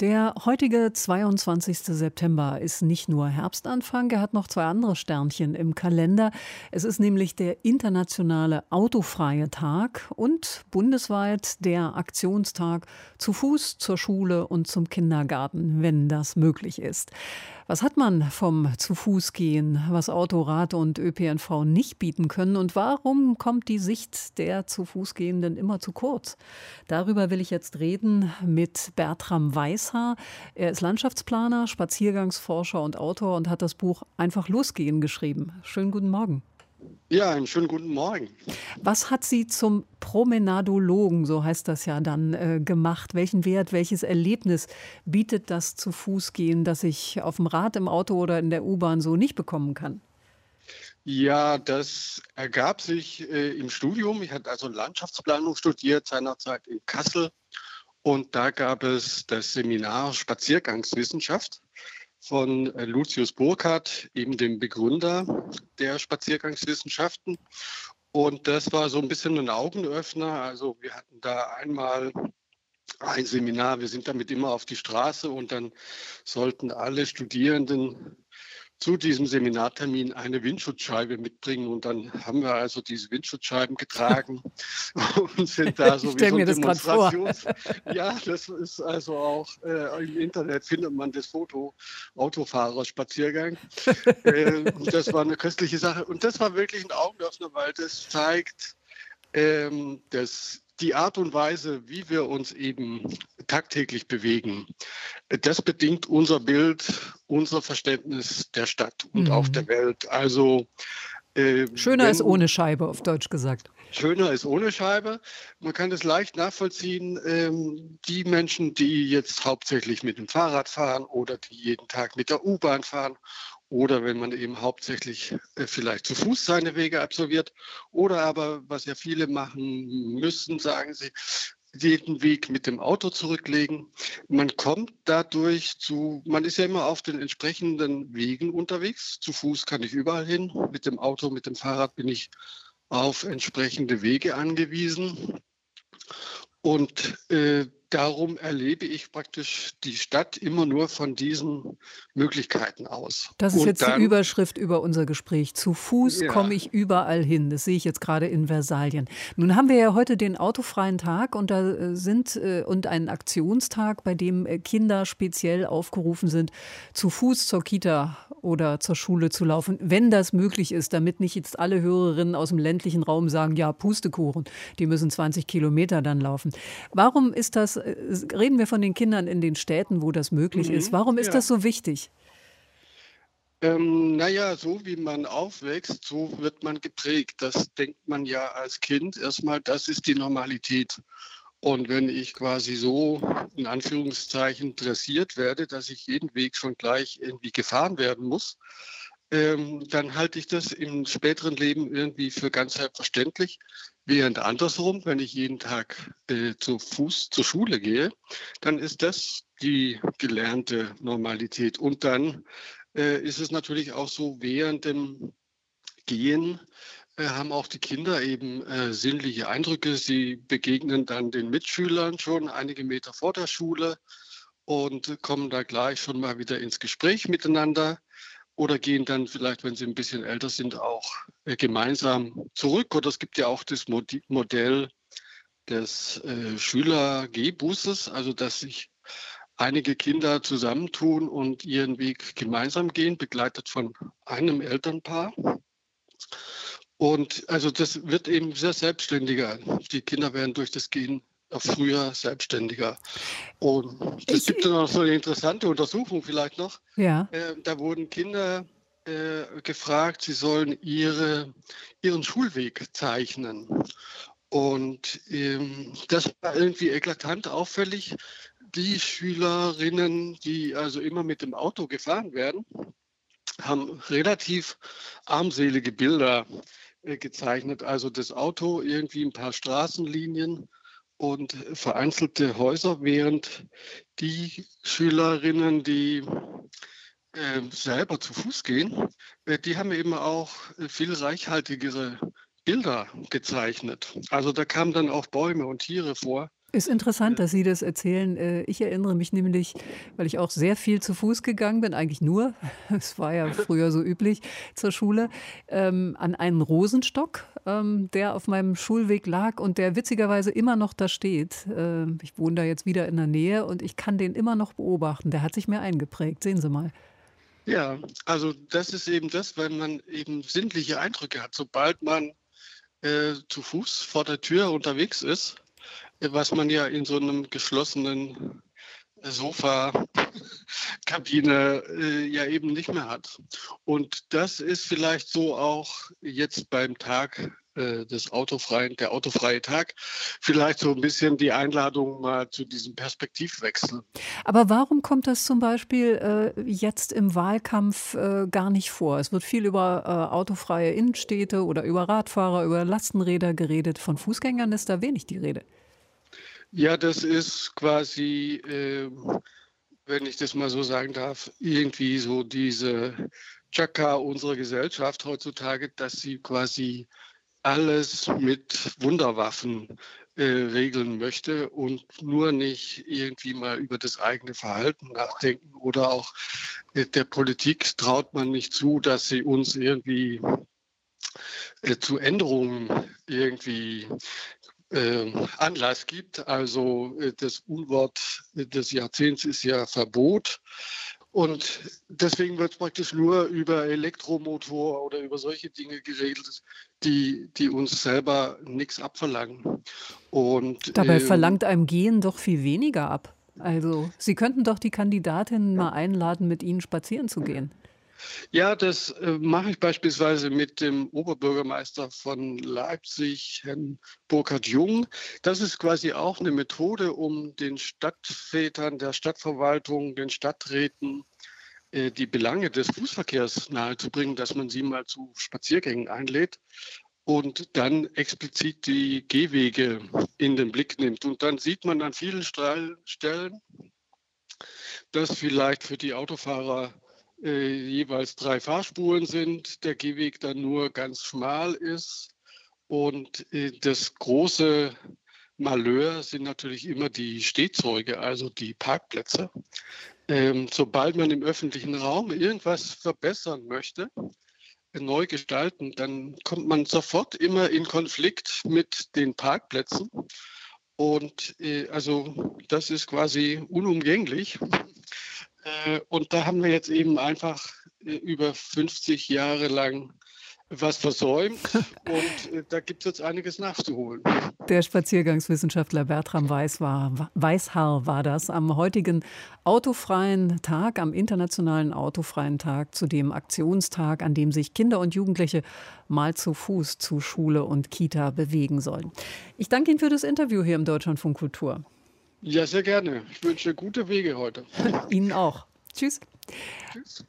der heutige 22. September ist nicht nur Herbstanfang, er hat noch zwei andere Sternchen im Kalender. Es ist nämlich der internationale autofreie Tag und bundesweit der Aktionstag zu Fuß, zur Schule und zum Kindergarten, wenn das möglich ist. Was hat man vom Zu-Fuß-Gehen, was Auto, Rad und ÖPNV nicht bieten können? Und warum kommt die Sicht der Zu-Fuß-Gehenden immer zu kurz? Darüber will ich jetzt reden mit Bertram Weißhaar. Er ist Landschaftsplaner, Spaziergangsforscher und Autor und hat das Buch Einfach losgehen geschrieben. Schönen guten Morgen. Ja, einen schönen guten Morgen. Was hat Sie zum Promenadologen, so heißt das ja dann, äh, gemacht? Welchen Wert, welches Erlebnis bietet das zu Fuß gehen, das ich auf dem Rad, im Auto oder in der U-Bahn so nicht bekommen kann? Ja, das ergab sich äh, im Studium. Ich hatte also Landschaftsplanung studiert, seinerzeit in Kassel. Und da gab es das Seminar Spaziergangswissenschaft von äh, Lucius Burkhardt, eben dem Begründer der Spaziergangswissenschaften. Und das war so ein bisschen ein Augenöffner. Also wir hatten da einmal ein Seminar, wir sind damit immer auf die Straße und dann sollten alle Studierenden zu diesem Seminartermin eine Windschutzscheibe mitbringen. Und dann haben wir also diese Windschutzscheiben getragen und sind da so ich wie so ein Demonstrations... Ja, das ist also auch äh, im Internet findet man das Foto Autofahrerspaziergang. äh, das war eine köstliche Sache. Und das war wirklich ein Augenöffner, weil das zeigt, ähm, dass die Art und Weise, wie wir uns eben tagtäglich bewegen, das bedingt unser Bild, unser Verständnis der Stadt und mhm. auch der Welt. Also äh, Schöner wenn, ist ohne Scheibe, auf Deutsch gesagt. Schöner ist ohne Scheibe. Man kann das leicht nachvollziehen. Ähm, die Menschen, die jetzt hauptsächlich mit dem Fahrrad fahren oder die jeden Tag mit der U-Bahn fahren oder wenn man eben hauptsächlich äh, vielleicht zu Fuß seine Wege absolviert oder aber, was ja viele machen müssen, sagen sie, jeden Weg mit dem Auto zurücklegen. Man kommt dadurch zu, man ist ja immer auf den entsprechenden Wegen unterwegs. Zu Fuß kann ich überall hin. Mit dem Auto, mit dem Fahrrad bin ich auf entsprechende Wege angewiesen. Und äh, darum erlebe ich praktisch die Stadt immer nur von diesen Möglichkeiten aus. Das ist Und jetzt dann, die Überschrift über unser Gespräch. Zu Fuß ja. komme ich überall hin. Das sehe ich jetzt gerade in Versalien. Nun haben wir ja heute den autofreien Tag und da äh, sind äh, und einen Aktionstag, bei dem äh, Kinder speziell aufgerufen sind, zu Fuß zur Kita oder zur Schule zu laufen, wenn das möglich ist, damit nicht jetzt alle Hörerinnen aus dem ländlichen Raum sagen, ja, Pustekuchen, die müssen 20 Kilometer dann laufen. Warum ist das reden wir von den Kindern in den Städten, wo das möglich mhm, ist. Warum ist ja. das so wichtig? Ähm, naja, so wie man aufwächst, so wird man geprägt. Das denkt man ja als Kind erstmal, das ist die Normalität. Und wenn ich quasi so in Anführungszeichen dressiert werde, dass ich jeden Weg schon gleich irgendwie gefahren werden muss, ähm, dann halte ich das im späteren Leben irgendwie für ganz selbstverständlich. Während andersrum, wenn ich jeden Tag äh, zu Fuß zur Schule gehe, dann ist das die gelernte Normalität. Und dann äh, ist es natürlich auch so, während dem Gehen äh, haben auch die Kinder eben äh, sinnliche Eindrücke. Sie begegnen dann den Mitschülern schon einige Meter vor der Schule und kommen da gleich schon mal wieder ins Gespräch miteinander oder gehen dann vielleicht, wenn sie ein bisschen älter sind, auch äh, gemeinsam zurück. Oder es gibt ja auch das Modell des äh, Schüler-G-Busses, also dass sich einige Kinder zusammentun und ihren Weg gemeinsam gehen, begleitet von einem Elternpaar. Und also das wird eben sehr selbstständiger. Die Kinder werden durch das Gehen früher selbstständiger. Und es gibt ja noch so eine interessante Untersuchung vielleicht noch. Ja. Äh, da wurden Kinder äh, gefragt, sie sollen ihre, ihren Schulweg zeichnen. Und ähm, das war irgendwie eklatant auffällig. Die Schülerinnen, die also immer mit dem Auto gefahren werden, haben relativ armselige Bilder äh, gezeichnet. Also das Auto irgendwie ein paar Straßenlinien und vereinzelte Häuser, während die Schülerinnen, die äh, selber zu Fuß gehen, äh, die haben eben auch viel reichhaltigere Bilder gezeichnet. Also da kamen dann auch Bäume und Tiere vor. Ist interessant, dass Sie das erzählen. Äh, ich erinnere mich nämlich, weil ich auch sehr viel zu Fuß gegangen bin, eigentlich nur, es war ja früher so üblich zur Schule, ähm, an einen Rosenstock, ähm, der auf meinem Schulweg lag und der witzigerweise immer noch da steht. Äh, ich wohne da jetzt wieder in der Nähe und ich kann den immer noch beobachten. Der hat sich mir eingeprägt. Sehen Sie mal. Ja, also das ist eben das, wenn man eben sinnliche Eindrücke hat. Sobald man äh, zu Fuß vor der Tür unterwegs ist, was man ja in so einem geschlossenen Sofa-Kabine äh, ja eben nicht mehr hat. Und das ist vielleicht so auch jetzt beim Tag äh, des autofreien, der autofreie Tag, vielleicht so ein bisschen die Einladung mal zu diesem Perspektivwechsel. Aber warum kommt das zum Beispiel äh, jetzt im Wahlkampf äh, gar nicht vor? Es wird viel über äh, autofreie Innenstädte oder über Radfahrer, über Lastenräder geredet. Von Fußgängern ist da wenig die Rede. Ja, das ist quasi, äh, wenn ich das mal so sagen darf, irgendwie so diese Chaka unserer Gesellschaft heutzutage, dass sie quasi alles mit Wunderwaffen äh, regeln möchte und nur nicht irgendwie mal über das eigene Verhalten nachdenken oder auch äh, der Politik traut man nicht zu, dass sie uns irgendwie äh, zu Änderungen irgendwie äh, Anlass gibt. Also äh, das Unwort des Jahrzehnts ist ja Verbot. Und deswegen wird praktisch nur über Elektromotor oder über solche Dinge geregelt, die, die uns selber nichts abverlangen. Und, Dabei äh, verlangt einem Gehen doch viel weniger ab. Also Sie könnten doch die Kandidatinnen mal einladen, mit Ihnen spazieren zu gehen. Ja, das äh, mache ich beispielsweise mit dem Oberbürgermeister von Leipzig, Herrn Burkhard Jung. Das ist quasi auch eine Methode, um den Stadtvätern der Stadtverwaltung, den Stadträten äh, die Belange des Fußverkehrs nahezubringen, dass man sie mal zu Spaziergängen einlädt und dann explizit die Gehwege in den Blick nimmt. Und dann sieht man an vielen Stellen, dass vielleicht für die Autofahrer äh, jeweils drei Fahrspuren sind, der Gehweg dann nur ganz schmal ist. Und äh, das große Malheur sind natürlich immer die Stehzeuge, also die Parkplätze. Ähm, sobald man im öffentlichen Raum irgendwas verbessern möchte, äh, neu gestalten, dann kommt man sofort immer in Konflikt mit den Parkplätzen. Und äh, also das ist quasi unumgänglich. Äh, und da haben wir jetzt eben einfach äh, über 50 Jahre lang was versäumt und äh, da gibt es jetzt einiges nachzuholen. Der Spaziergangswissenschaftler Bertram Weiß war, Weißhaar war das am heutigen autofreien Tag, am internationalen autofreien Tag, zu dem Aktionstag, an dem sich Kinder und Jugendliche mal zu Fuß zu Schule und Kita bewegen sollen. Ich danke Ihnen für das Interview hier im Deutschlandfunk Kultur. Ja, sehr gerne. Ich wünsche gute Wege heute. Ihnen auch. Tschüss. Tschüss.